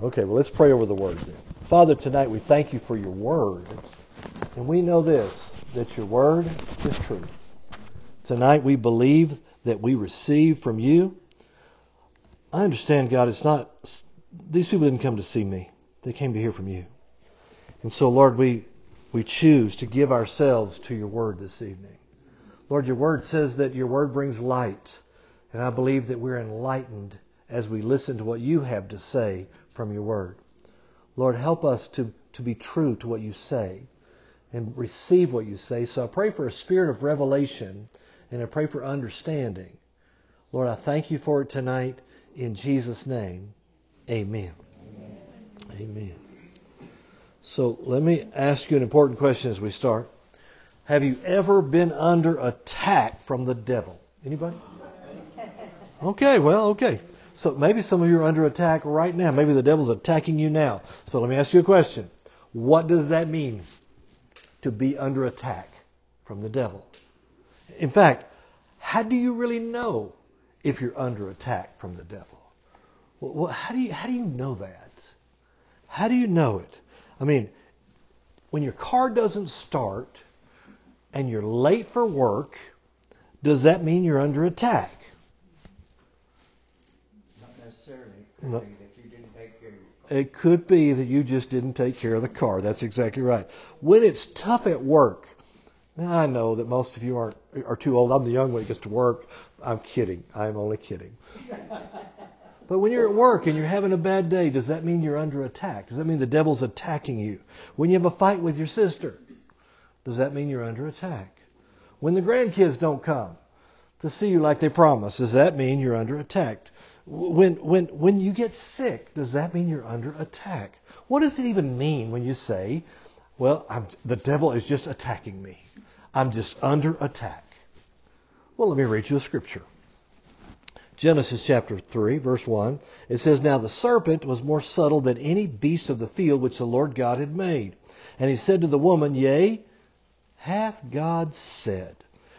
Okay, well, let's pray over the word then. Father, tonight we thank you for your word. And we know this, that your word is truth. Tonight we believe that we receive from you. I understand, God, it's not, these people didn't come to see me. They came to hear from you. And so, Lord, we, we choose to give ourselves to your word this evening. Lord, your word says that your word brings light. And I believe that we're enlightened as we listen to what you have to say from your word. Lord, help us to, to be true to what you say and receive what you say. So I pray for a spirit of revelation and I pray for understanding. Lord, I thank you for it tonight. In Jesus' name, amen. Amen. amen. So let me ask you an important question as we start. Have you ever been under attack from the devil? Anybody? Okay, well, okay. So maybe some of you are under attack right now. Maybe the devil's attacking you now. So let me ask you a question. What does that mean to be under attack from the devil? In fact, how do you really know if you're under attack from the devil? Well, how do you how do you know that? How do you know it? I mean, when your car doesn't start and you're late for work, does that mean you're under attack? Not necessarily. It could No. be that you didn't take care of your car. It could be that you just didn't take care of the car. That's exactly right. When it's tough at work, now I know that most of you aren't are too old. I'm the young one that gets to work. I'm kidding. I'm only kidding. But when you're at work and you're having a bad day, does that mean you're under attack? Does that mean the devil's attacking you? When you have a fight with your sister, does that mean you're under attack? When the grandkids don't come to see you like they promised, does that mean you're under attack? When when when you get sick, does that mean you're under attack? What does it even mean when you say, "Well, I'm, the devil is just attacking me. I'm just under attack"? Well, let me read you a scripture. Genesis chapter 3, verse 1. It says, Now the serpent was more subtle than any beast of the field which the Lord God had made. And he said to the woman, Yea, hath God said,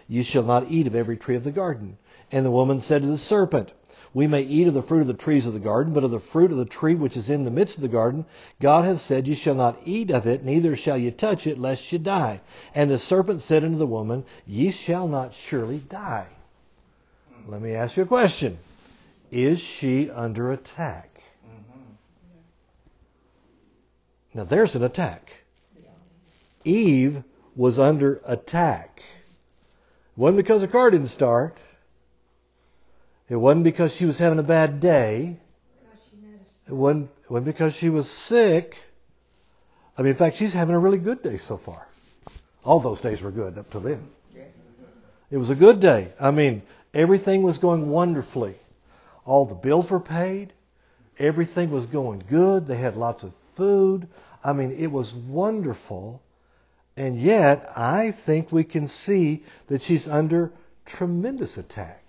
You shall not eat of every tree of the garden. And the woman said to the serpent, We may eat of the fruit of the trees of the garden, but of the fruit of the tree which is in the midst of the garden, God hath said, You shall not eat of it, neither shall ye touch it, lest ye die. And the serpent said unto the woman, Ye shall not surely die. Let me ask you a question. Is she under attack? Mhm. Now there's an attack. Eve was under attack. It wasn't because the car didn't start. It wasn't because she was having a bad day. It wasn't, it wasn't because she was sick. I mean, in fact, she's having a really good day so far. All those days were good up to then. It was a good day. I mean, everything was going wonderfully. All the bills were paid. Everything was going good. They had lots of food. I mean, it was wonderful. And yet, I think we can see that she's under tremendous attack.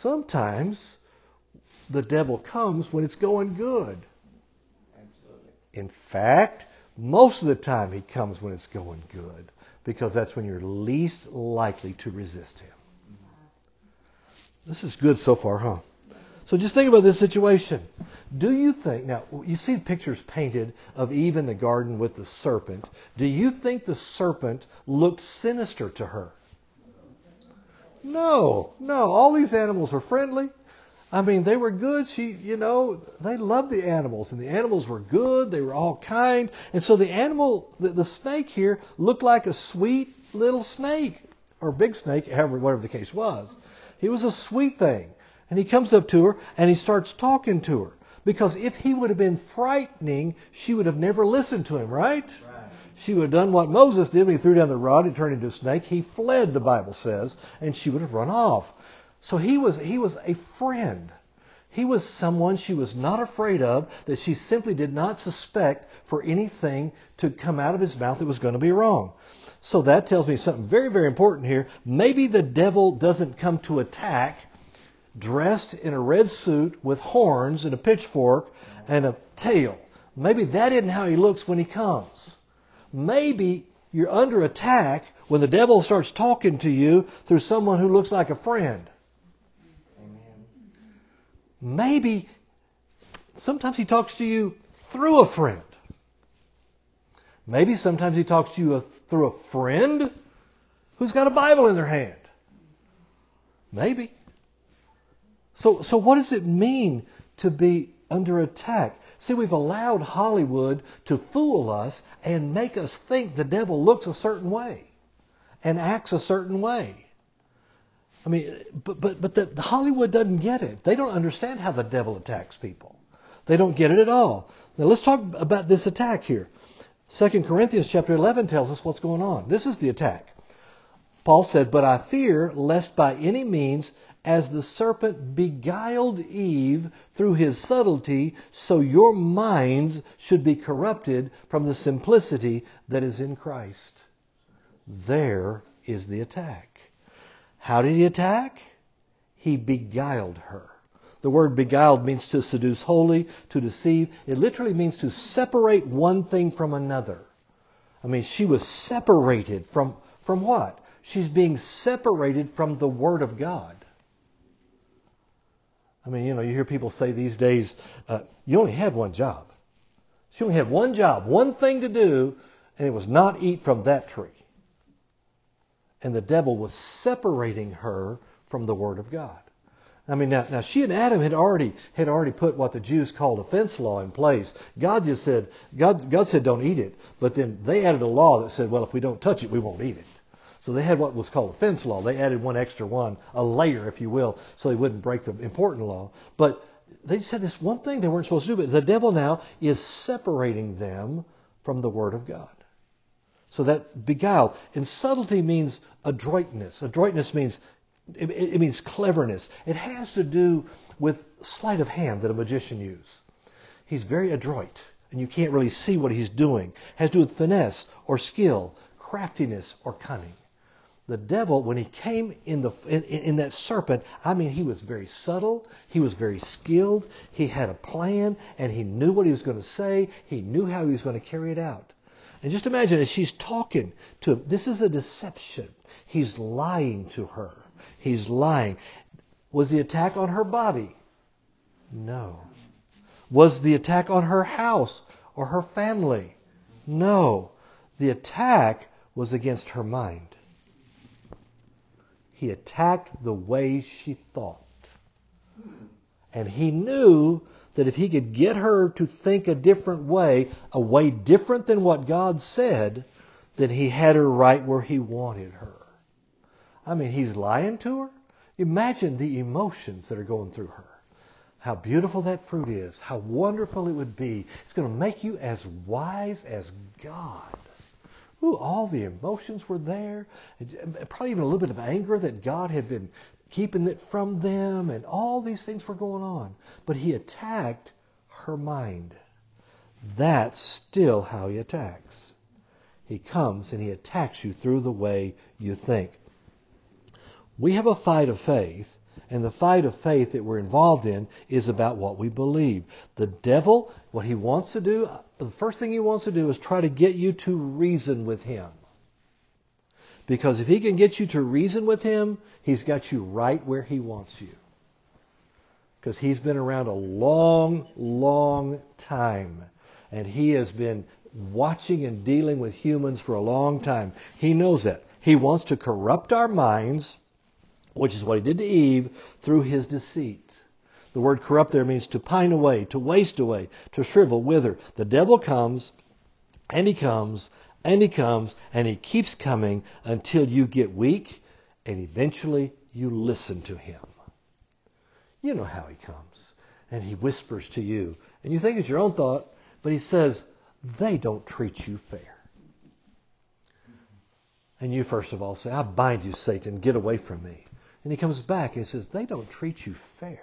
Sometimes the devil comes when it's going good. Absolutely. In fact, most of the time he comes when it's going good because that's when you're least likely to resist him. This is good so far, huh? So just think about this situation. Do you think, now, you see pictures painted of Eve in the garden with the serpent. Do you think the serpent looked sinister to her? No, no. All these animals were friendly. I mean, they were good. She, you know, they loved the animals, and the animals were good. They were all kind, and so the animal, the, the snake here, looked like a sweet little snake or big snake, however, whatever the case was. He was a sweet thing, and he comes up to her and he starts talking to her because if he would have been frightening, she would have never listened to him, right? Right. She would have done what Moses did when he threw down the rod and turned into a snake. He fled, the Bible says, and she would have run off. So he was he was a friend. He was someone she was not afraid of, that she simply did not suspect for anything to come out of his mouth that was going to be wrong. So that tells me something very, very important here. Maybe the devil doesn't come to attack dressed in a red suit with horns and a pitchfork and a tail. Maybe that isn't how he looks when he comes. Maybe you're under attack when the devil starts talking to you through someone who looks like a friend. Amen. Maybe sometimes he talks to you through a friend. Maybe sometimes he talks to you through a friend who's got a Bible in their hand. Maybe. So, so what does it mean to be under attack? See, we've allowed Hollywood to fool us and make us think the devil looks a certain way and acts a certain way. I mean, but but but the, Hollywood doesn't get it. They don't understand how the devil attacks people. They don't get it at all. Now let's talk about this attack here. 2 Corinthians chapter 11 tells us what's going on. This is the attack. Paul said, But I fear lest by any means, as the serpent beguiled Eve through his subtlety, so your minds should be corrupted from the simplicity that is in Christ. There is the attack. How did he attack? He beguiled her. The word beguiled means to seduce wholly, to deceive. It literally means to separate one thing from another. I mean, she was separated from, from what? She's being separated from the Word of God. I mean, you know, you hear people say these days, uh, you only had one job. She only had one job, one thing to do, and it was not eat from that tree. And the devil was separating her from the Word of God. I mean, now, now she and Adam had already had already put what the Jews called a fence law in place. God just said God God said don't eat it, but then they added a law that said, well, if we don't touch it, we won't eat it. So they had what was called a fence law. They added one extra one, a layer, if you will, so they wouldn't break the important law. But they said this one thing they weren't supposed to do. But the devil now is separating them from the Word of God. So that beguile. And subtlety means adroitness. Adroitness means it, it means cleverness. It has to do with sleight of hand that a magician uses. He's very adroit, and you can't really see what he's doing. It has to do with finesse or skill, craftiness or cunning. The devil, when he came in, the, in, in that serpent, I mean, he was very subtle. He was very skilled. He had a plan, and he knew what he was going to say. He knew how he was going to carry it out. And just imagine as she's talking to him, this is a deception. He's lying to her. He's lying. Was the attack on her body? No. Was the attack on her house or her family? No. The attack was against her mind. He attacked the way she thought. And he knew that if he could get her to think a different way, a way different than what God said, then he had her right where he wanted her. I mean, he's lying to her. Imagine the emotions that are going through her. How beautiful that fruit is. How wonderful it would be. It's going to make you as wise as God. Ooh, all the emotions were there. Probably even a little bit of anger that God had been keeping it from them, and all these things were going on. But he attacked her mind. That's still how he attacks. He comes and he attacks you through the way you think. We have a fight of faith, and the fight of faith that we're involved in is about what we believe. The devil, what he wants to do, the first thing he wants to do is try to get you to reason with him. Because if he can get you to reason with him, he's got you right where he wants you. Because he's been around a long, long time. And he has been watching and dealing with humans for a long time. He knows that. He wants to corrupt our minds which is what he did to Eve through his deceit. The word corrupt there means to pine away, to waste away, to shrivel, wither. The devil comes, and he comes, and he comes, and he keeps coming until you get weak, and eventually you listen to him. You know how he comes. And he whispers to you, and you think it's your own thought, but he says, they don't treat you fair. And you first of all say, I bind you, Satan, get away from me. And he comes back and says, They don't treat you fair.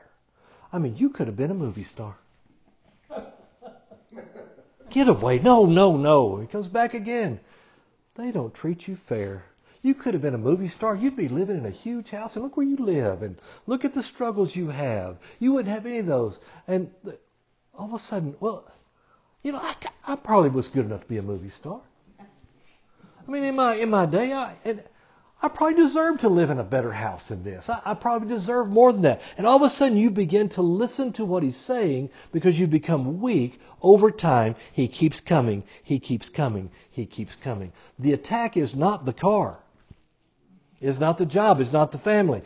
I mean, you could have been a movie star. Get away. No, no, no. He comes back again. They don't treat you fair. You could have been a movie star. You'd be living in a huge house, and look where you live, and look at the struggles you have. You wouldn't have any of those. And all of a sudden, well, you know, I, I probably was good enough to be a movie star. I mean, in my in my day, I, and I probably deserve to live in a better house than this. I, I, probably deserve more than that. And all of a sudden you begin to listen to what he's saying because you become weak over time. He keeps coming. He keeps coming. He keeps coming. The attack is not the car. It's not the job. It's not the family.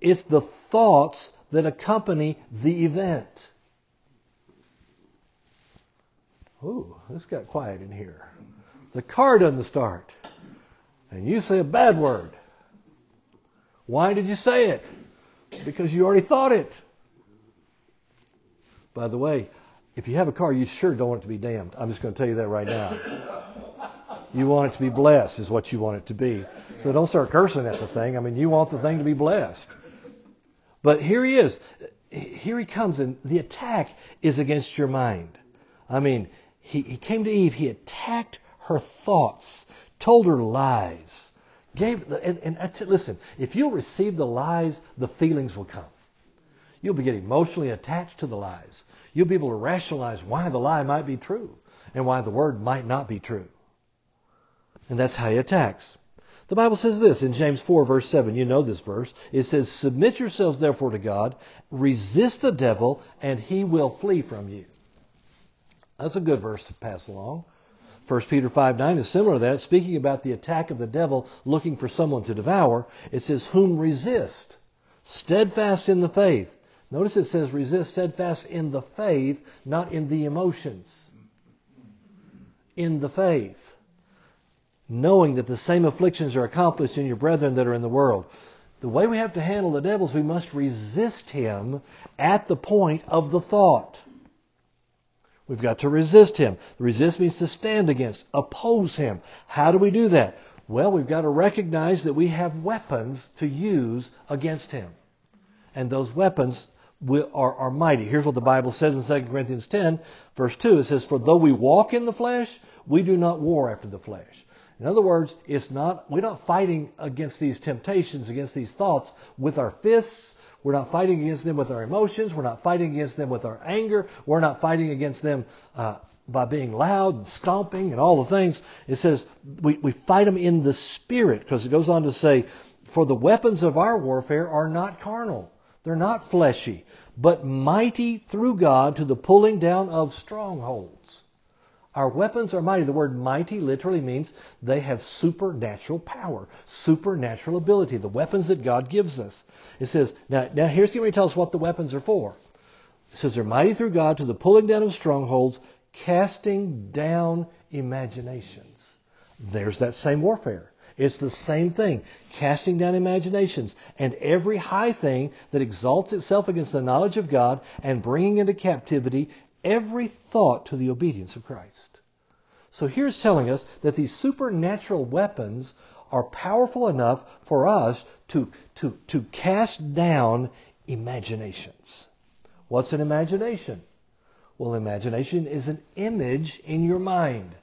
It's the thoughts that accompany the event. Ooh, this got quiet in here. The car doesn't start. And you say a bad word. Why did you say it? Because you already thought it. By the way, if you have a car, you sure don't want it to be damned. I'm just going to tell you that right now. You want it to be blessed, is what you want it to be. So don't start cursing at the thing. I mean, you want the thing to be blessed. But here he is. Here he comes, and the attack is against your mind. I mean, he, he came to Eve, he attacked her thoughts, told her lies. Gave, and, and listen, if you'll receive the lies, the feelings will come. You'll be getting emotionally attached to the lies. You'll be able to rationalize why the lie might be true and why the word might not be true. And that's how he attacks. The Bible says this in James 4, verse 7. You know this verse. It says, Submit yourselves therefore to God, resist the devil, and he will flee from you. That's a good verse to pass along. 1 Peter 5 9 is similar to that, speaking about the attack of the devil looking for someone to devour. It says, Whom resist, steadfast in the faith. Notice it says, resist steadfast in the faith, not in the emotions. In the faith. Knowing that the same afflictions are accomplished in your brethren that are in the world. The way we have to handle the devil is we must resist him at the point of the thought. We've got to resist him. Resist means to stand against, oppose him. How do we do that? Well, we've got to recognize that we have weapons to use against him. And those weapons are, are mighty. Here's what the Bible says in 2 Corinthians 10, verse 2. It says, For though we walk in the flesh, we do not war after the flesh. In other words, it's not, we're not fighting against these temptations, against these thoughts with our fists we're not fighting against them with our emotions. We're not fighting against them with our anger. We're not fighting against them uh, by being loud and stomping and all the things. It says we, we fight them in the spirit because it goes on to say, for the weapons of our warfare are not carnal. They're not fleshy, but mighty through God to the pulling down of strongholds. Our weapons are mighty. The word mighty literally means they have supernatural power, supernatural ability, the weapons that God gives us. It says, now, now here's going to tell us what the weapons are for. It says they're mighty through God to the pulling down of strongholds, casting down imaginations. There's that same warfare. It's the same thing, casting down imaginations and every high thing that exalts itself against the knowledge of God and bringing into captivity every thought to the obedience of Christ. So here's telling us that these supernatural weapons are powerful enough for us to, to, to cast down imaginations. What's an imagination? Well, imagination is an image in your mind.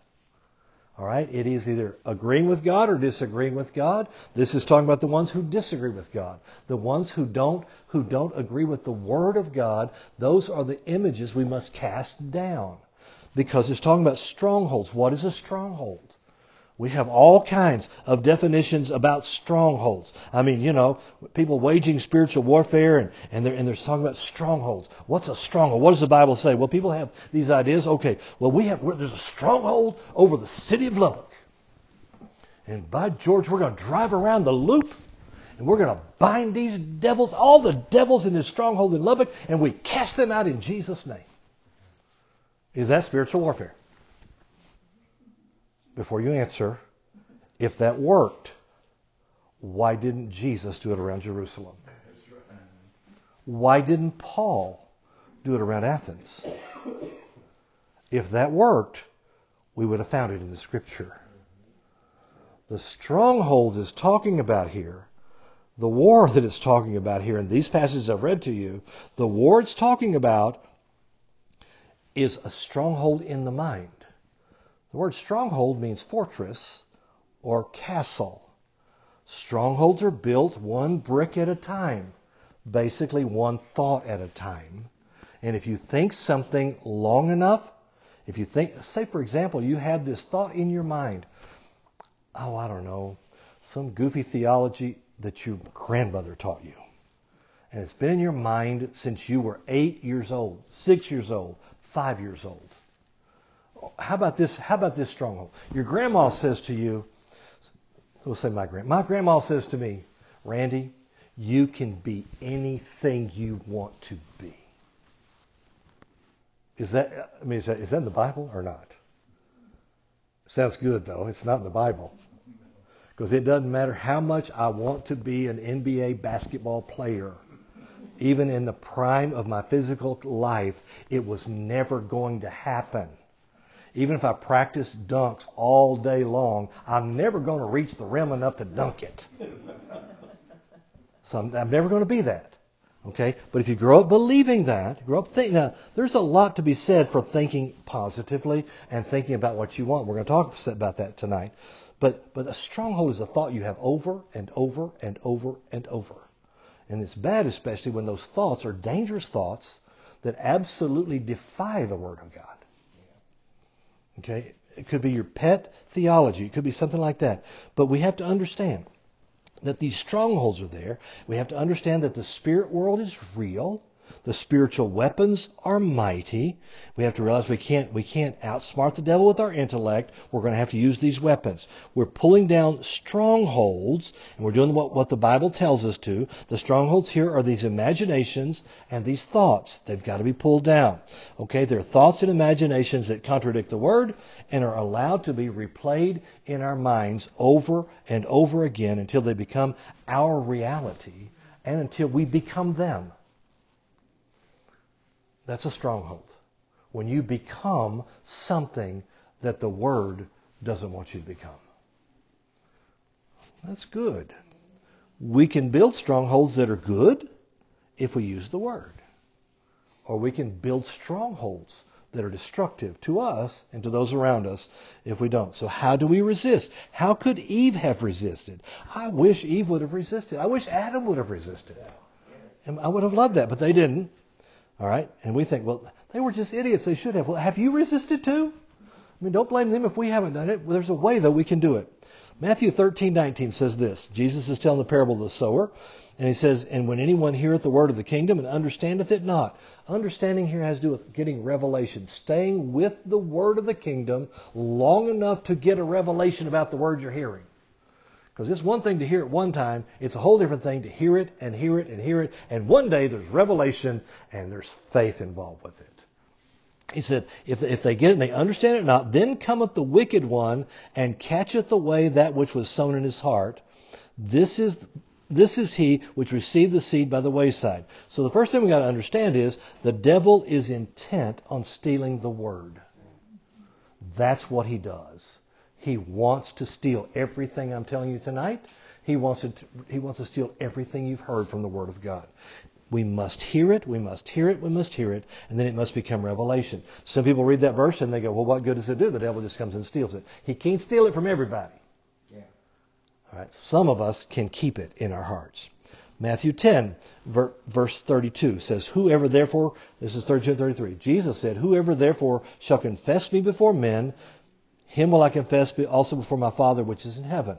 All right? It is either agreeing with God or disagreeing with God. This is talking about the ones who disagree with God. The ones who don't who don't agree with the word of God, those are the images we must cast down. Because it's talking about strongholds. What is a stronghold? We have all kinds of definitions about strongholds. I mean, you know, people waging spiritual warfare and, and, they're, and they're talking about strongholds. What's a stronghold? What does the Bible say? Well, people have these ideas. Okay, well, we have, there's a stronghold over the city of Lubbock. And by George, we're going to drive around the loop and we're going to bind these devils, all the devils in this stronghold in Lubbock, and we cast them out in Jesus' name. Is that spiritual warfare? Before you answer, if that worked, why didn't Jesus do it around Jerusalem? Why didn't Paul do it around Athens? If that worked, we would have found it in the scripture. The strongholds is talking about here, the war that it's talking about here in these passages I've read to you, the war it's talking about is a stronghold in the mind. The word stronghold means fortress or castle. Strongholds are built one brick at a time, basically one thought at a time. And if you think something long enough, if you think, say for example, you had this thought in your mind, oh, I don't know, some goofy theology that your grandmother taught you. And it's been in your mind since you were eight years old, six years old, five years old. How about this? How about this stronghold? Your grandma says to you, we'll say my grandma. My grandma says to me, Randy, you can be anything you want to be. Is that, I mean, is that, is that in the Bible or not? Sounds good though. It's not in the Bible. Because it doesn't matter how much I want to be an NBA basketball player. Even in the prime of my physical life, it was never going to happen. Even if I practice dunks all day long, I'm never going to reach the rim enough to dunk it. So I'm, I'm never going to be that. Okay? But if you grow up believing that, grow up thinking, now, there's a lot to be said for thinking positively and thinking about what you want. We're going to talk about that tonight. But, but a stronghold is a thought you have over and over and over and over. And it's bad, especially when those thoughts are dangerous thoughts that absolutely defy the Word of God. Okay? It could be your pet theology. It could be something like that. But we have to understand that these strongholds are there. We have to understand that the spirit world is real. The spiritual weapons are mighty. We have to realize we can't we can't outsmart the devil with our intellect. We're going to have to use these weapons. We're pulling down strongholds, and we're doing what, what the Bible tells us to. The strongholds here are these imaginations and these thoughts. They've got to be pulled down. Okay, they're thoughts and imaginations that contradict the word and are allowed to be replayed in our minds over and over again until they become our reality and until we become them. That's a stronghold. When you become something that the Word doesn't want you to become. That's good. We can build strongholds that are good if we use the Word. Or we can build strongholds that are destructive to us and to those around us if we don't. So how do we resist? How could Eve have resisted? I wish Eve would have resisted. I wish Adam would have resisted. And I would have loved that, but they didn't. All right? And we think, well, they were just idiots. They should have. Well, have you resisted too? I mean, don't blame them if we haven't done it. There's a way, though, we can do it. Matthew 13:19 says this. Jesus is telling the parable of the sower, and he says, "And when anyone heareth the word of the kingdom and understandeth it not." Understanding here has to do with getting revelation, staying with the word of the kingdom long enough to get a revelation about the word you're hearing. Because it's one thing to hear it one time, it's a whole different thing to hear it and hear it and hear it, and one day there's revelation and there's faith involved with it. He said, if, if they get it and they understand it not, then cometh the wicked one and catcheth away that which was sown in his heart. This is this is he which received the seed by the wayside. So the first thing we got to understand is the devil is intent on stealing the word. That's what he does. He wants to steal everything I'm telling you tonight. He wants, to, he wants to steal everything you've heard from the Word of God. We must hear it, we must hear it, we must hear it, and then it must become revelation. Some people read that verse and they go, well, what good does it do? The devil just comes and steals it. He can't steal it from everybody. Yeah. All right, some of us can keep it in our hearts. Matthew 10, verse 32 says, Whoever therefore, this is 32 and 33, Jesus said, Whoever therefore shall confess me before men, him will I confess also before my Father which is in heaven.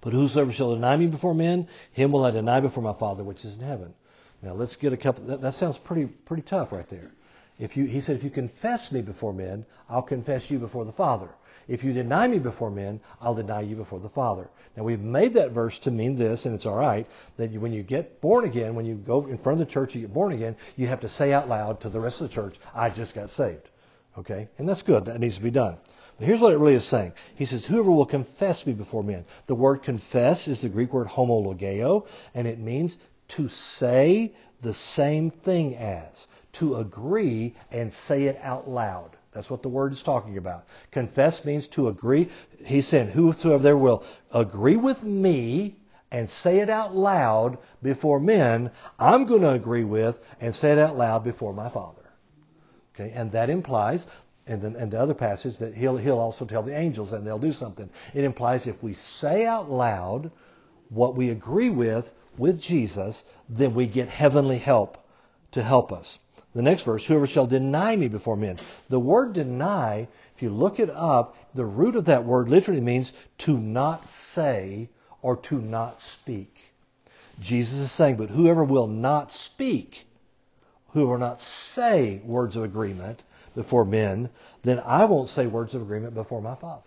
But whosoever shall deny me before men, him will I deny before my Father which is in heaven. Now let's get a couple. That, that sounds pretty pretty tough right there. If you, he said, if you confess me before men, I'll confess you before the Father. If you deny me before men, I'll deny you before the Father. Now we've made that verse to mean this, and it's all right that you, when you get born again, when you go in front of the church, you get born again, you have to say out loud to the rest of the church, "I just got saved." Okay, and that's good. That needs to be done. Here's what it really is saying. He says, Whoever will confess me before men. The word confess is the Greek word homologeo, and it means to say the same thing as, to agree and say it out loud. That's what the word is talking about. Confess means to agree. He said, Whosoever there will agree with me and say it out loud before men, I'm going to agree with and say it out loud before my Father. Okay, and that implies and the, and the other passage that he'll, he'll also tell the angels and they'll do something. It implies if we say out loud what we agree with with Jesus, then we get heavenly help to help us. The next verse, whoever shall deny me before men. The word deny, if you look it up, the root of that word literally means to not say or to not speak. Jesus is saying, but whoever will not speak, who will not say words of agreement before men, then I won't say words of agreement before my Father.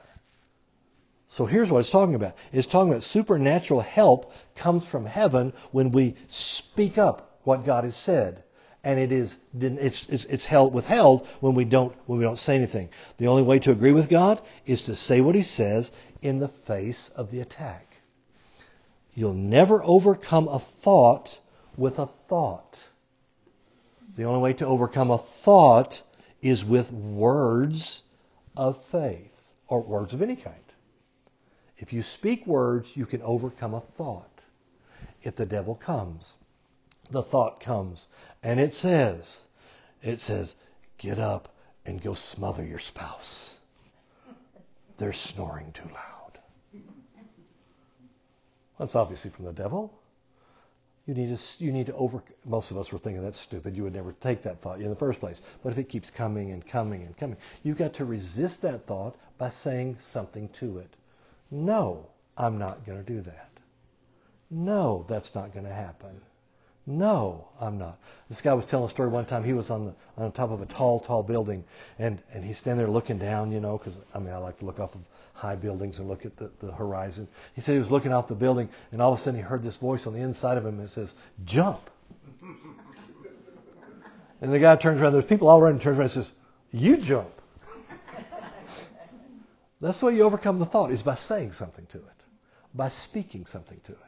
So here's what it's talking about. It's talking about supernatural help comes from heaven when we speak up what God has said. And it is it's, it's, it's held, withheld when we don't when we don't say anything. The only way to agree with God is to say what He says in the face of the attack. You'll never overcome a thought with a thought. The only way to overcome a thought is with words of faith or words of any kind. If you speak words, you can overcome a thought. If the devil comes, the thought comes, and it says, it says, get up and go smother your spouse. They're snoring too loud. That's obviously from the devil. You need to you need to over. Most of us were thinking that's stupid. You would never take that thought in the first place. But if it keeps coming and coming and coming, you've got to resist that thought by saying something to it. No, I'm not going to do that. No, that's not going to happen. No, I'm not. This guy was telling a story one time. He was on the on top of a tall, tall building, and and he's standing there looking down, you know, because I mean I like to look off of high buildings and look at the, the horizon. He said he was looking off the building, and all of a sudden he heard this voice on the inside of him that says, "Jump." and the guy turns around. There's people all around. And turns around and says, "You jump." That's the way you overcome the thought is by saying something to it, by speaking something to it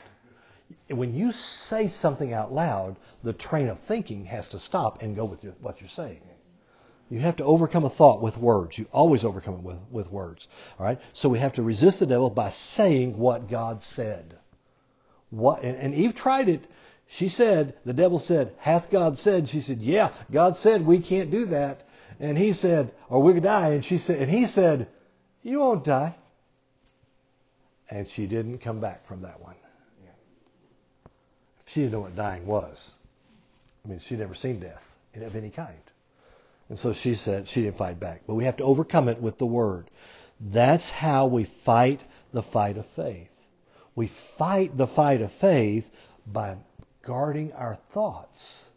when you say something out loud, the train of thinking has to stop and go with your, what you're saying. You have to overcome a thought with words. You always overcome it with, with words. All right? So we have to resist the devil by saying what God said. What, and, Eve tried it. She said, the devil said, hath God said? She said, yeah, God said we can't do that. And he said, or we could die. And she said, and he said, you won't die. And she didn't come back from that one she didn't know what dying was. I mean, she'd never seen death of any kind. And so she said she didn't fight back. But we have to overcome it with the word. That's how we fight the fight of faith. We fight the fight of faith by guarding our thoughts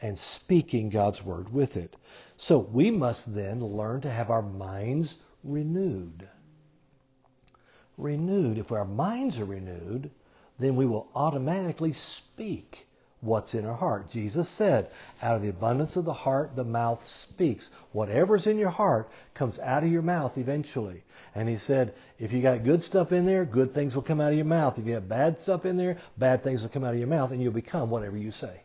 and speaking God's word with it. So we must then learn to have our minds renewed. Renewed. If our minds are renewed, then we will automatically speak what's in our heart. Jesus said, out of the abundance of the heart, the mouth speaks. Whatever's in your heart comes out of your mouth eventually. And he said, if you got good stuff in there, good things will come out of your mouth. If you have bad stuff in there, bad things will come out of your mouth, and you'll become whatever you say.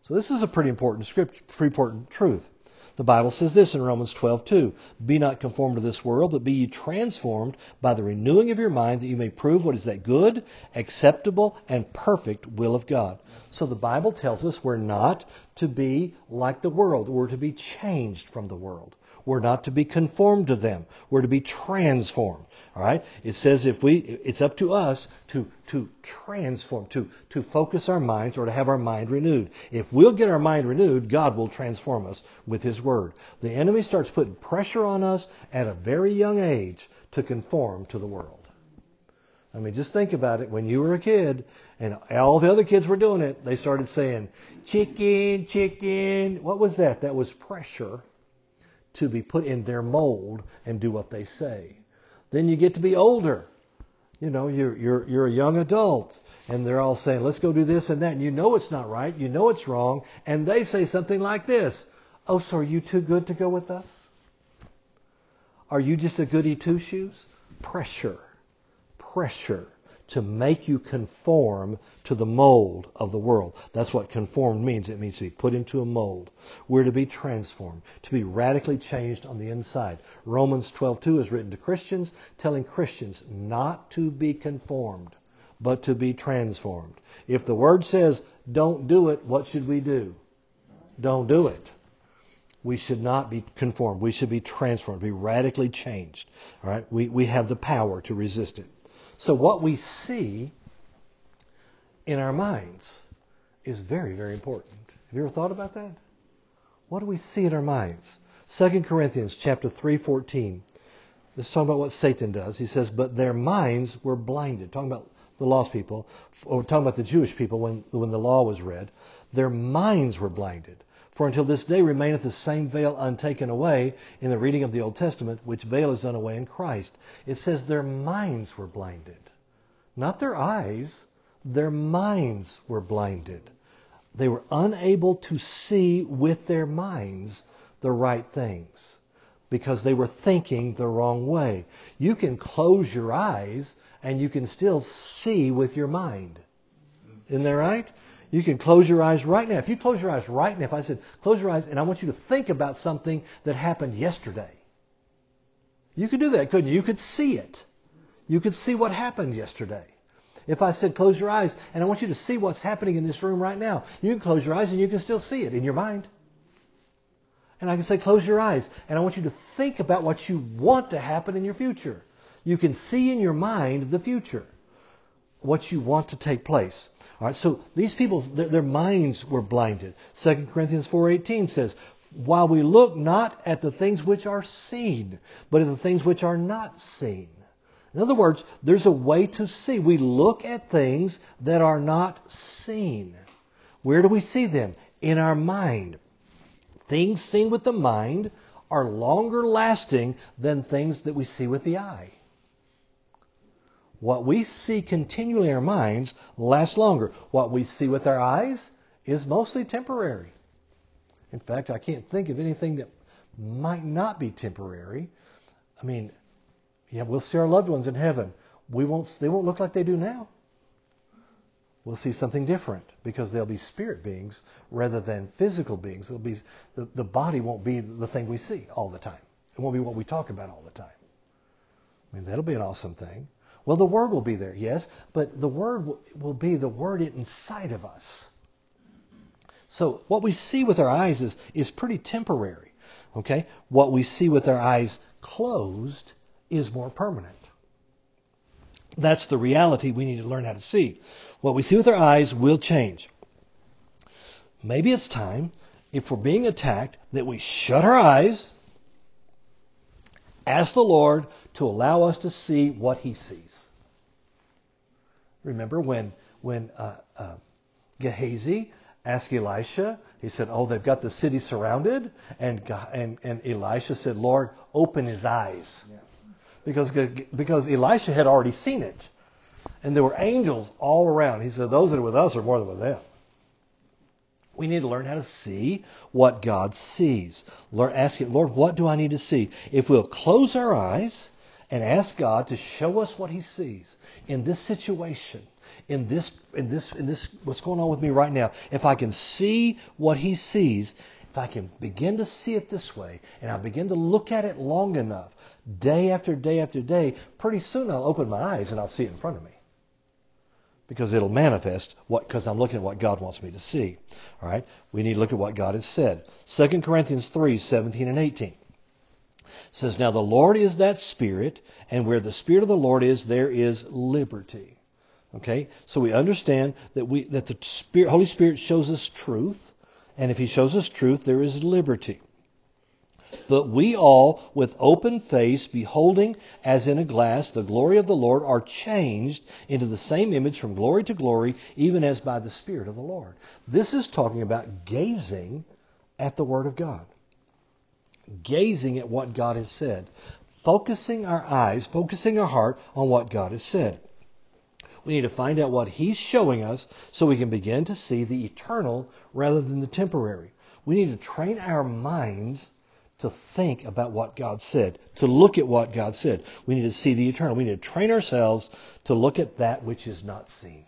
So this is a pretty important script, pretty important truth. The Bible says this in Romans 12:2, "Be not conformed to this world, but be ye transformed by the renewing of your mind, that you may prove what is that good, acceptable, and perfect will of God." So the Bible tells us we're not to be like the world. We're to be changed from the world. We're not to be conformed to them. We're to be transformed. All right? It says if we, it's up to us to, to transform, to, to focus our minds or to have our mind renewed. If we'll get our mind renewed, God will transform us with His Word. The enemy starts putting pressure on us at a very young age to conform to the world. I mean, just think about it. When you were a kid and all the other kids were doing it, they started saying, chicken, chicken. What was that? That was pressure to be put in their mold and do what they say. Then you get to be older. You know, you're, you're, you're a young adult, and they're all saying, let's go do this and that. And you know it's not right. You know it's wrong. And they say something like this Oh, so are you too good to go with us? Are you just a goody two shoes? Pressure. Pressure to make you conform to the mold of the world. That's what conformed means. It means to be put into a mold. We're to be transformed, to be radically changed on the inside. Romans 12:2 is written to Christians, telling Christians not to be conformed, but to be transformed. If the word says don't do it, what should we do? Don't do it. We should not be conformed. We should be transformed, be radically changed. All right? We, we have the power to resist it. So what we see in our minds is very, very important. Have you ever thought about that? What do we see in our minds? 2 Corinthians chapter 3:14. This is talking about what Satan does. He says, but their minds were blinded. Talking about the lost people, or talking about the Jewish people when, when the law was read. Their minds were blinded. For until this day remaineth the same veil untaken away in the reading of the Old Testament, which veil is done away in Christ. It says their minds were blinded. Not their eyes, their minds were blinded. They were unable to see with their minds the right things because they were thinking the wrong way. You can close your eyes and you can still see with your mind. Isn't that right? You can close your eyes right now. If you close your eyes right now, if I said, close your eyes and I want you to think about something that happened yesterday, you could do that, couldn't you? You could see it. You could see what happened yesterday. If I said, close your eyes and I want you to see what's happening in this room right now, you can close your eyes and you can still see it in your mind. And I can say, close your eyes and I want you to think about what you want to happen in your future. You can see in your mind the future, what you want to take place. All right, so these people, their, their minds were blinded. 2 Corinthians 4.18 says, while we look not at the things which are seen, but at the things which are not seen. In other words, there's a way to see. We look at things that are not seen. Where do we see them? In our mind. Things seen with the mind are longer lasting than things that we see with the eye. What we see continually in our minds lasts longer. What we see with our eyes is mostly temporary. In fact, I can't think of anything that might not be temporary. I mean, yeah, we'll see our loved ones in heaven. We won't, they won't look like they do now. We'll see something different because they'll be spirit beings rather than physical beings. It'll be, the, the body won't be the thing we see all the time. It won't be what we talk about all the time. I mean, that'll be an awesome thing. Well, the Word will be there, yes, but the Word will be the Word inside of us. So what we see with our eyes is, is pretty temporary. Okay? What we see with our eyes closed is more permanent. That's the reality we need to learn how to see. What we see with our eyes will change. Maybe it's time, if we're being attacked, that we shut our eyes, ask the Lord to allow us to see what He sees. Remember when when uh, uh, Gehazi asked Elisha, he said, "Oh, they've got the city surrounded," and and and Elisha said, "Lord, open his eyes." Yeah because, because Elisha had already seen it. And there were angels all around. He said, Those that are with us are more than with them. We need to learn how to see what God sees. Ask Him, Lord, what do I need to see? If we'll close our eyes and ask God to show us what He sees in this situation, in this, in this, in this, what's going on with me right now, if I can see what He sees, if I can begin to see it this way, and I begin to look at it long enough, day after day after day, pretty soon I'll open my eyes and I'll see it in front of me. Because it'll manifest what because I'm looking at what God wants me to see. All right? We need to look at what God has said. 2 Corinthians 3, 17 and 18 says, Now the Lord is that Spirit, and where the Spirit of the Lord is, there is liberty. Okay? So we understand that we that the Spirit, Holy Spirit shows us truth, and if He shows us truth, there is liberty. But we all, with open face, beholding as in a glass the glory of the Lord, are changed into the same image from glory to glory, even as by the Spirit of the Lord. This is talking about gazing at the Word of God. Gazing at what God has said. Focusing our eyes, focusing our heart on what God has said. We need to find out what He's showing us so we can begin to see the eternal rather than the temporary. We need to train our minds to think about what God said, to look at what God said. We need to see the eternal. We need to train ourselves to look at that which is not seen.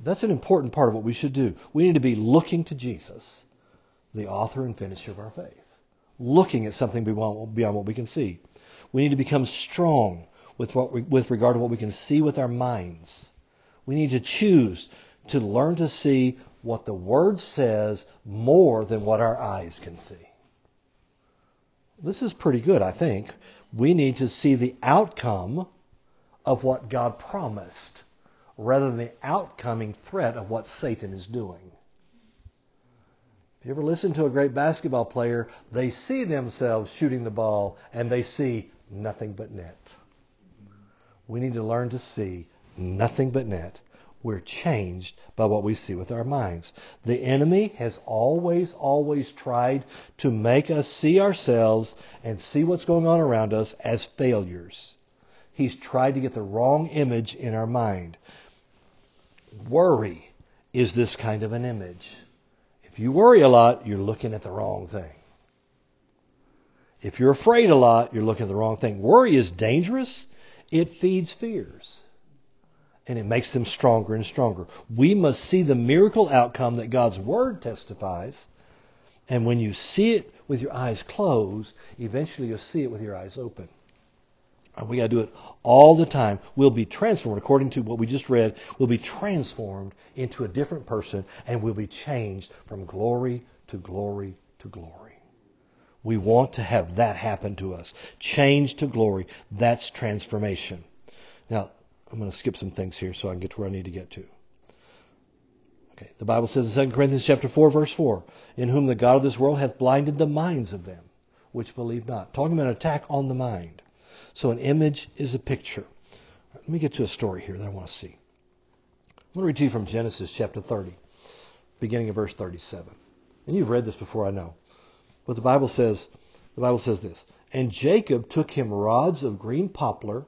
That's an important part of what we should do. We need to be looking to Jesus, the author and finisher of our faith. Looking at something beyond what we can see. We need to become strong with, what we, with regard to what we can see with our minds. We need to choose to learn to see what the Word says more than what our eyes can see. This is pretty good, I think. We need to see the outcome of what God promised rather than the outcoming threat of what Satan is doing. If you ever listen to a great basketball player, they see themselves shooting the ball and they see nothing but net. We need to learn to see nothing but net. We're changed by what we see with our minds. The enemy has always, always tried to make us see ourselves and see what's going on around us as failures. He's tried to get the wrong image in our mind. Worry is this kind of an image. If you worry a lot, you're looking at the wrong thing. If you're afraid a lot, you're looking at the wrong thing. Worry is dangerous. It feeds fears. And it makes them stronger and stronger. We must see the miracle outcome that God's Word testifies. And when you see it with your eyes closed, eventually you'll see it with your eyes open. And we got to do it all the time. We'll be transformed, according to what we just read, we'll be transformed into a different person and we'll be changed from glory to glory to glory. We want to have that happen to us. Change to glory. That's transformation. Now, I'm going to skip some things here so I can get to where I need to get to. Okay, the Bible says in 2 Corinthians chapter 4, verse 4, in whom the God of this world hath blinded the minds of them which believe not. Talking about an attack on the mind. So an image is a picture. Let me get to a story here that I want to see. I'm going to read to you from Genesis chapter 30, beginning of verse 37. And you've read this before, I know. But the Bible says, the Bible says this, and Jacob took him rods of green poplar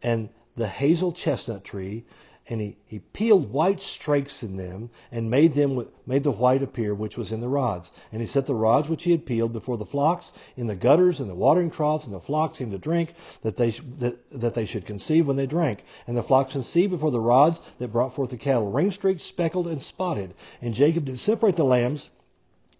and the hazel chestnut tree, and he, he peeled white strakes in them, and made them made the white appear which was in the rods. And he set the rods which he had peeled before the flocks in the gutters and the watering troughs, and the flocks came to drink, that they that, that they should conceive when they drank. And the flocks conceived before the rods that brought forth the cattle, ring streaked, speckled, and spotted. And Jacob did separate the lambs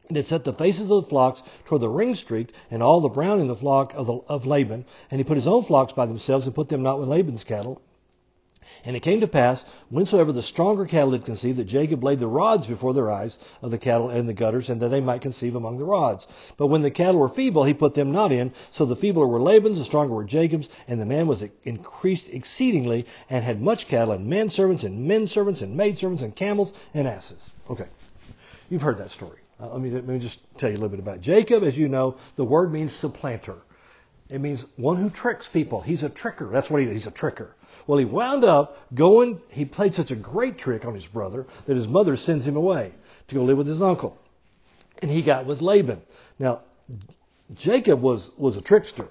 and it set the faces of the flocks toward the ring streaked, and all the brown in the flock of, the, of Laban. And he put his own flocks by themselves, and put them not with Laban's cattle. And it came to pass, whensoever the stronger cattle did conceive, that Jacob laid the rods before their eyes of the cattle in the gutters, and that they might conceive among the rods. But when the cattle were feeble, he put them not in. So the feebler were Laban's, the stronger were Jacob's, and the man was increased exceedingly, and had much cattle, and men servants, and men servants, and maid servants, and camels, and asses. Okay. You've heard that story. Uh, let, me, let me just tell you a little bit about. Jacob. As you know, the word means supplanter. It means one who tricks people. He's a tricker. That's what he is. He's a tricker. Well, he wound up going, he played such a great trick on his brother that his mother sends him away to go live with his uncle. And he got with Laban. Now, Jacob was, was a trickster,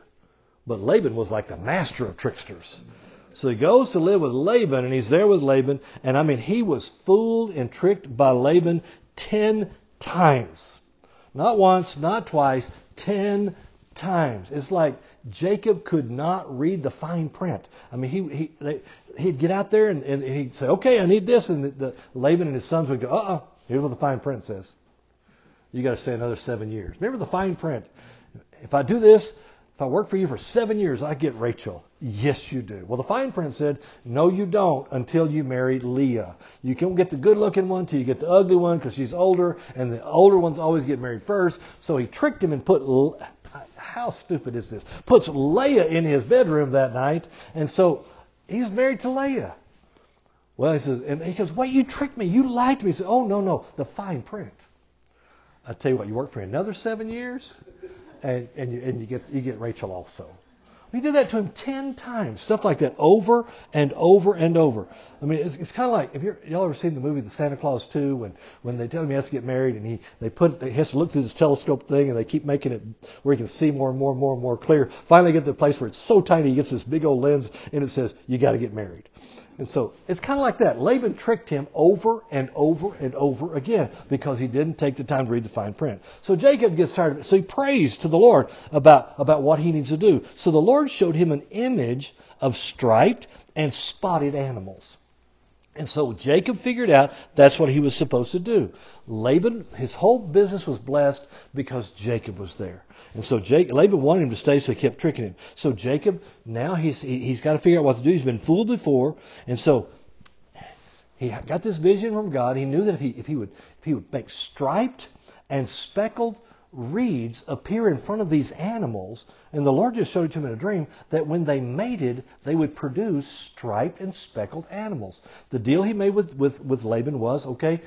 but Laban was like the master of tricksters. So he goes to live with Laban, and he's there with Laban, and I mean, he was fooled and tricked by Laban ten times. Not once, not twice, ten times. It's like Jacob could not read the fine print. I mean, he, he, they, he'd get out there and, and, he'd say, okay, I need this. And the, the Laban and his sons would go, uh-uh, here's what the fine print says. You got to stay another seven years. Remember the fine print. If I do this, if I work for you for seven years, I get Rachel. Yes, you do. Well, the fine print said, no, you don't until you marry Leah. You can't get the good looking one until you get the ugly one because she's older, and the older ones always get married first. So he tricked him and put, how stupid is this? Puts Leah in his bedroom that night, and so he's married to Leah. Well, he says, and he goes, wait, you tricked me. You lied to me. He says, oh, no, no, the fine print. I tell you what, you work for another seven years and, and, you, and you, get, you get Rachel also. We did that to him ten times, stuff like that, over and over and over. I mean, it's, it's kind of like if you're, y'all ever seen the movie The Santa Claus 2 when when they tell him he has to get married and he they put he has to look through this telescope thing and they keep making it where he can see more and more and more and more clear. Finally, get to the place where it's so tiny he gets this big old lens and it says you got to get married. And so it's kind of like that. Laban tricked him over and over and over again because he didn't take the time to read the fine print. So Jacob gets tired of it. So he prays to the Lord about, about what he needs to do. So the Lord showed him an image of striped and spotted animals. And so Jacob figured out that's what he was supposed to do. Laban, his whole business was blessed because Jacob was there. And so Jacob, Laban wanted him to stay, so he kept tricking him. So Jacob, now he's, he's got to figure out what to do. He's been fooled before. And so he got this vision from God. He knew that if he, if he, would, if he would make striped and speckled reeds appear in front of these animals, and the Lord just showed it to him in a dream, that when they mated, they would produce striped and speckled animals. The deal he made with, with, with Laban was, okay,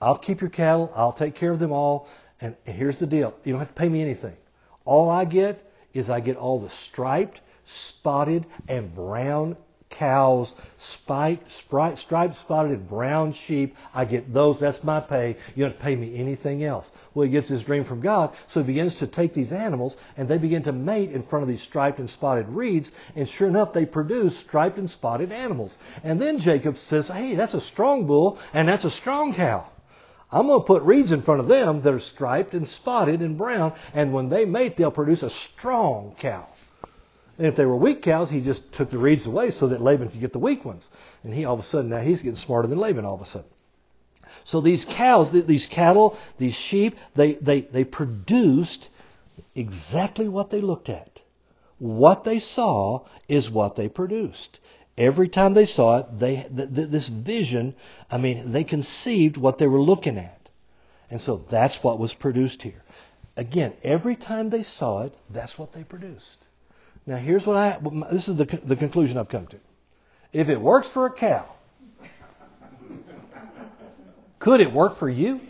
I'll keep your cattle, I'll take care of them all, and here's the deal. You don't have to pay me anything. All I get is I get all the striped, spotted, and brown cows, spiked, striped, spotted, and brown sheep. I get those. That's my pay. You don't pay me anything else. Well, he gets his dream from God, so he begins to take these animals, and they begin to mate in front of these striped and spotted reeds, and sure enough, they produce striped and spotted animals. And then Jacob says, hey, that's a strong bull, and that's a strong cow. I'm going to put reeds in front of them that are striped and spotted and brown, and when they mate, they'll produce a strong cow. And if they were weak cows, he just took the reeds away so that Laban could get the weak ones. And he all of a sudden now he's getting smarter than Laban all of a sudden. So these cows, these cattle, these sheep, they, they, they produced exactly what they looked at. What they saw is what they produced. Every time they saw it, they th- th- this vision, I mean, they conceived what they were looking at. And so that's what was produced here. Again, every time they saw it, that's what they produced. Now, here's what I this is the, the conclusion I've come to. If it works for a cow, could it work for you?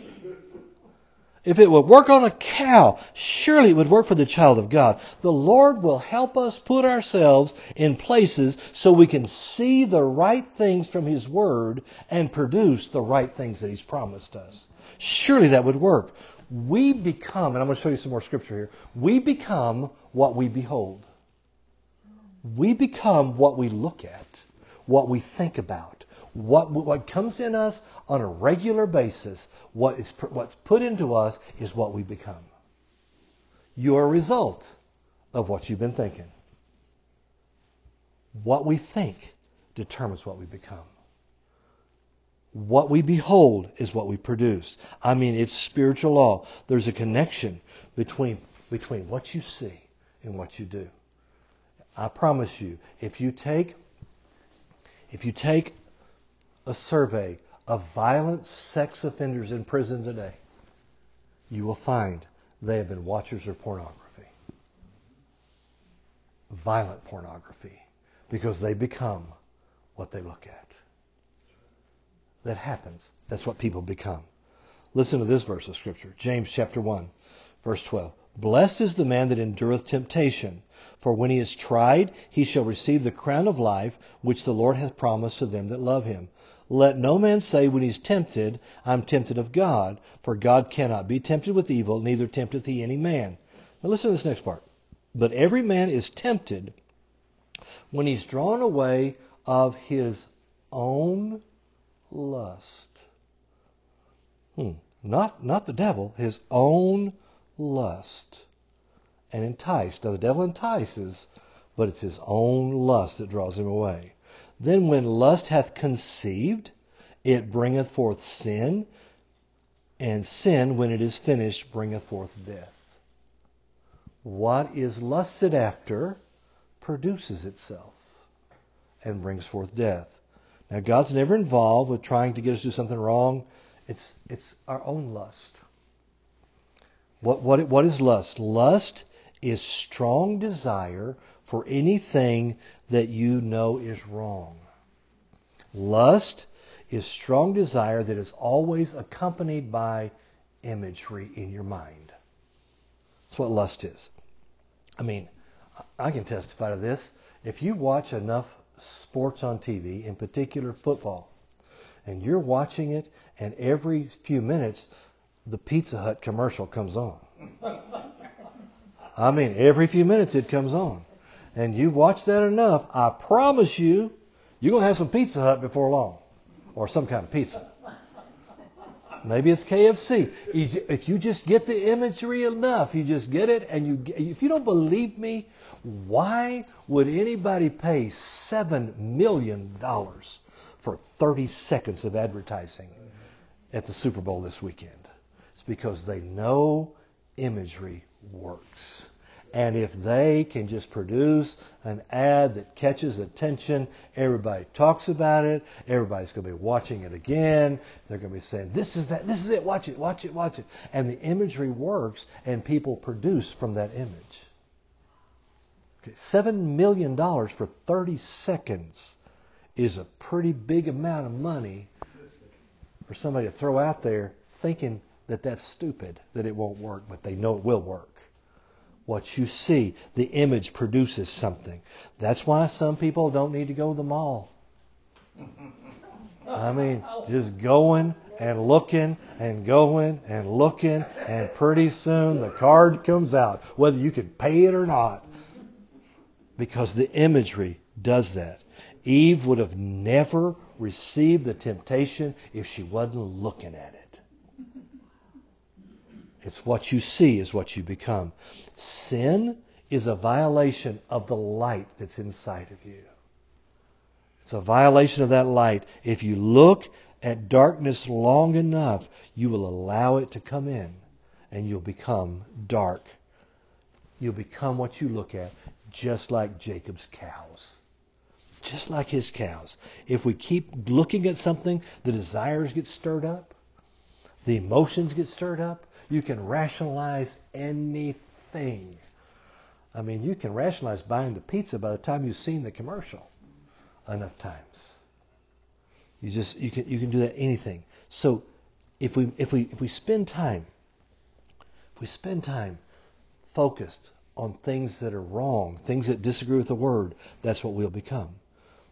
If it would work on a cow, surely it would work for the child of God. The Lord will help us put ourselves in places so we can see the right things from His Word and produce the right things that He's promised us. Surely that would work. We become, and I'm going to show you some more scripture here, we become what we behold we become what we look at, what we think about, what, what comes in us on a regular basis, what is, what's put into us is what we become. You're a result of what you've been thinking. What we think determines what we become. What we behold is what we produce. I mean, it's spiritual law. There's a connection between, between what you see and what you do. I promise you, if you take if you take a survey of violent sex offenders in prison today, you will find they have been watchers of pornography. Violent pornography. Because they become what they look at. That happens. That's what people become. Listen to this verse of Scripture. James chapter 1, verse 12. Blessed is the man that endureth temptation, for when he is tried, he shall receive the crown of life which the Lord hath promised to them that love him. Let no man say when he is tempted, I'm tempted of God, for God cannot be tempted with evil, neither tempteth he any man. Now listen to this next part. But every man is tempted when he's drawn away of his own lust. Hmm. Not, not the devil, his own lust and enticed. Now, the devil entices, but it's his own lust that draws him away. Then, when lust hath conceived, it bringeth forth sin, and sin, when it is finished, bringeth forth death. What is lusted after produces itself and brings forth death. Now, God's never involved with trying to get us to do something wrong. It's, it's our own lust. What, what, what is lust? Lust is strong desire for anything that you know is wrong. Lust is strong desire that is always accompanied by imagery in your mind. That's what lust is. I mean, I can testify to this. If you watch enough sports on TV, in particular football, and you're watching it, and every few minutes the Pizza Hut commercial comes on. I mean, every few minutes it comes on. And you've watched that enough, I promise you, you're going to have some Pizza Hut before long. Or some kind of pizza. Maybe it's KFC. If you just get the imagery enough, you just get it, and you. If you don't believe me, why would anybody pay seven million dollars for 30 seconds of advertising at the Super Bowl this weekend? It's because they know imagery works. And if they can just produce an ad that catches attention, everybody talks about it, everybody's going to be watching it again. They're going to be saying, this is that, this is it, watch it, watch it, watch it. And the imagery works and people produce from that image. Okay, $7 million for 30 seconds is a pretty big amount of money for somebody to throw out there thinking that that's stupid, that it won't work, but they know it will work. What you see, the image produces something. That's why some people don't need to go to the mall. I mean, just going and looking and going and looking, and pretty soon the card comes out, whether you can pay it or not. Because the imagery does that. Eve would have never received the temptation if she wasn't looking at it. It's what you see is what you become. Sin is a violation of the light that's inside of you. It's a violation of that light. If you look at darkness long enough, you will allow it to come in and you'll become dark. You'll become what you look at, just like Jacob's cows. Just like his cows. If we keep looking at something, the desires get stirred up, the emotions get stirred up. You can rationalize anything. I mean, you can rationalize buying the pizza by the time you've seen the commercial enough times. You just you can you can do that anything. So if we if we if we spend time if we spend time focused on things that are wrong, things that disagree with the word, that's what we'll become.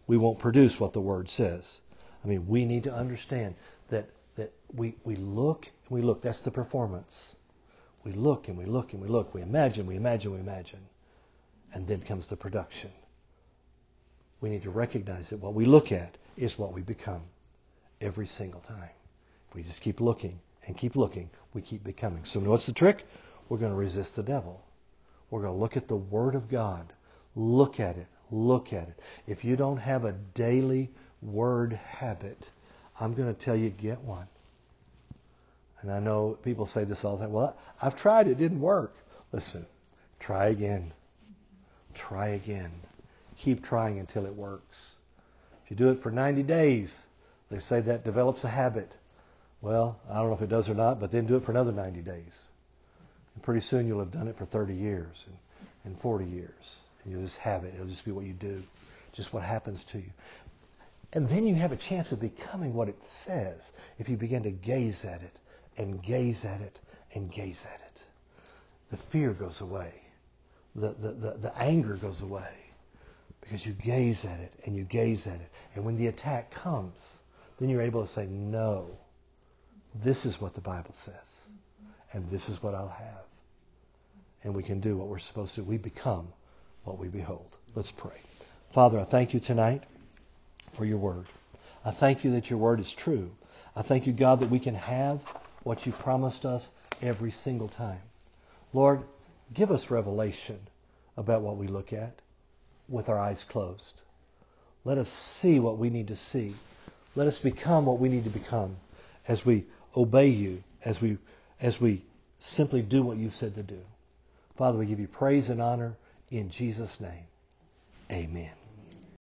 We won't produce what the word says. I mean, we need to understand that that we we look and we look. That's the performance. We look and we look and we look. We imagine, we imagine, we imagine. And then comes the production. We need to recognize that what we look at is what we become every single time. If we just keep looking and keep looking, we keep becoming. So what's the trick? We're going to resist the devil. We're going to look at the Word of God. Look at it. Look at it. If you don't have a daily Word habit, I'm going to tell you, get one. And I know people say this all the time. Well, I've tried, it didn't work. Listen, try again. Try again. Keep trying until it works. If you do it for 90 days, they say that develops a habit. Well, I don't know if it does or not, but then do it for another 90 days. And pretty soon you'll have done it for 30 years and, and 40 years. And you'll just have it. It'll just be what you do, just what happens to you. And then you have a chance of becoming what it says if you begin to gaze at it and gaze at it and gaze at it. The fear goes away. The, the, the, the anger goes away because you gaze at it and you gaze at it. And when the attack comes, then you're able to say, no, this is what the Bible says. And this is what I'll have. And we can do what we're supposed to. We become what we behold. Let's pray. Father, I thank you tonight for your word. I thank you that your word is true. I thank you, God, that we can have what you promised us every single time. Lord, give us revelation about what we look at with our eyes closed. Let us see what we need to see. Let us become what we need to become as we obey you, as we as we simply do what you've said to do. Father, we give you praise and honor in Jesus' name. Amen.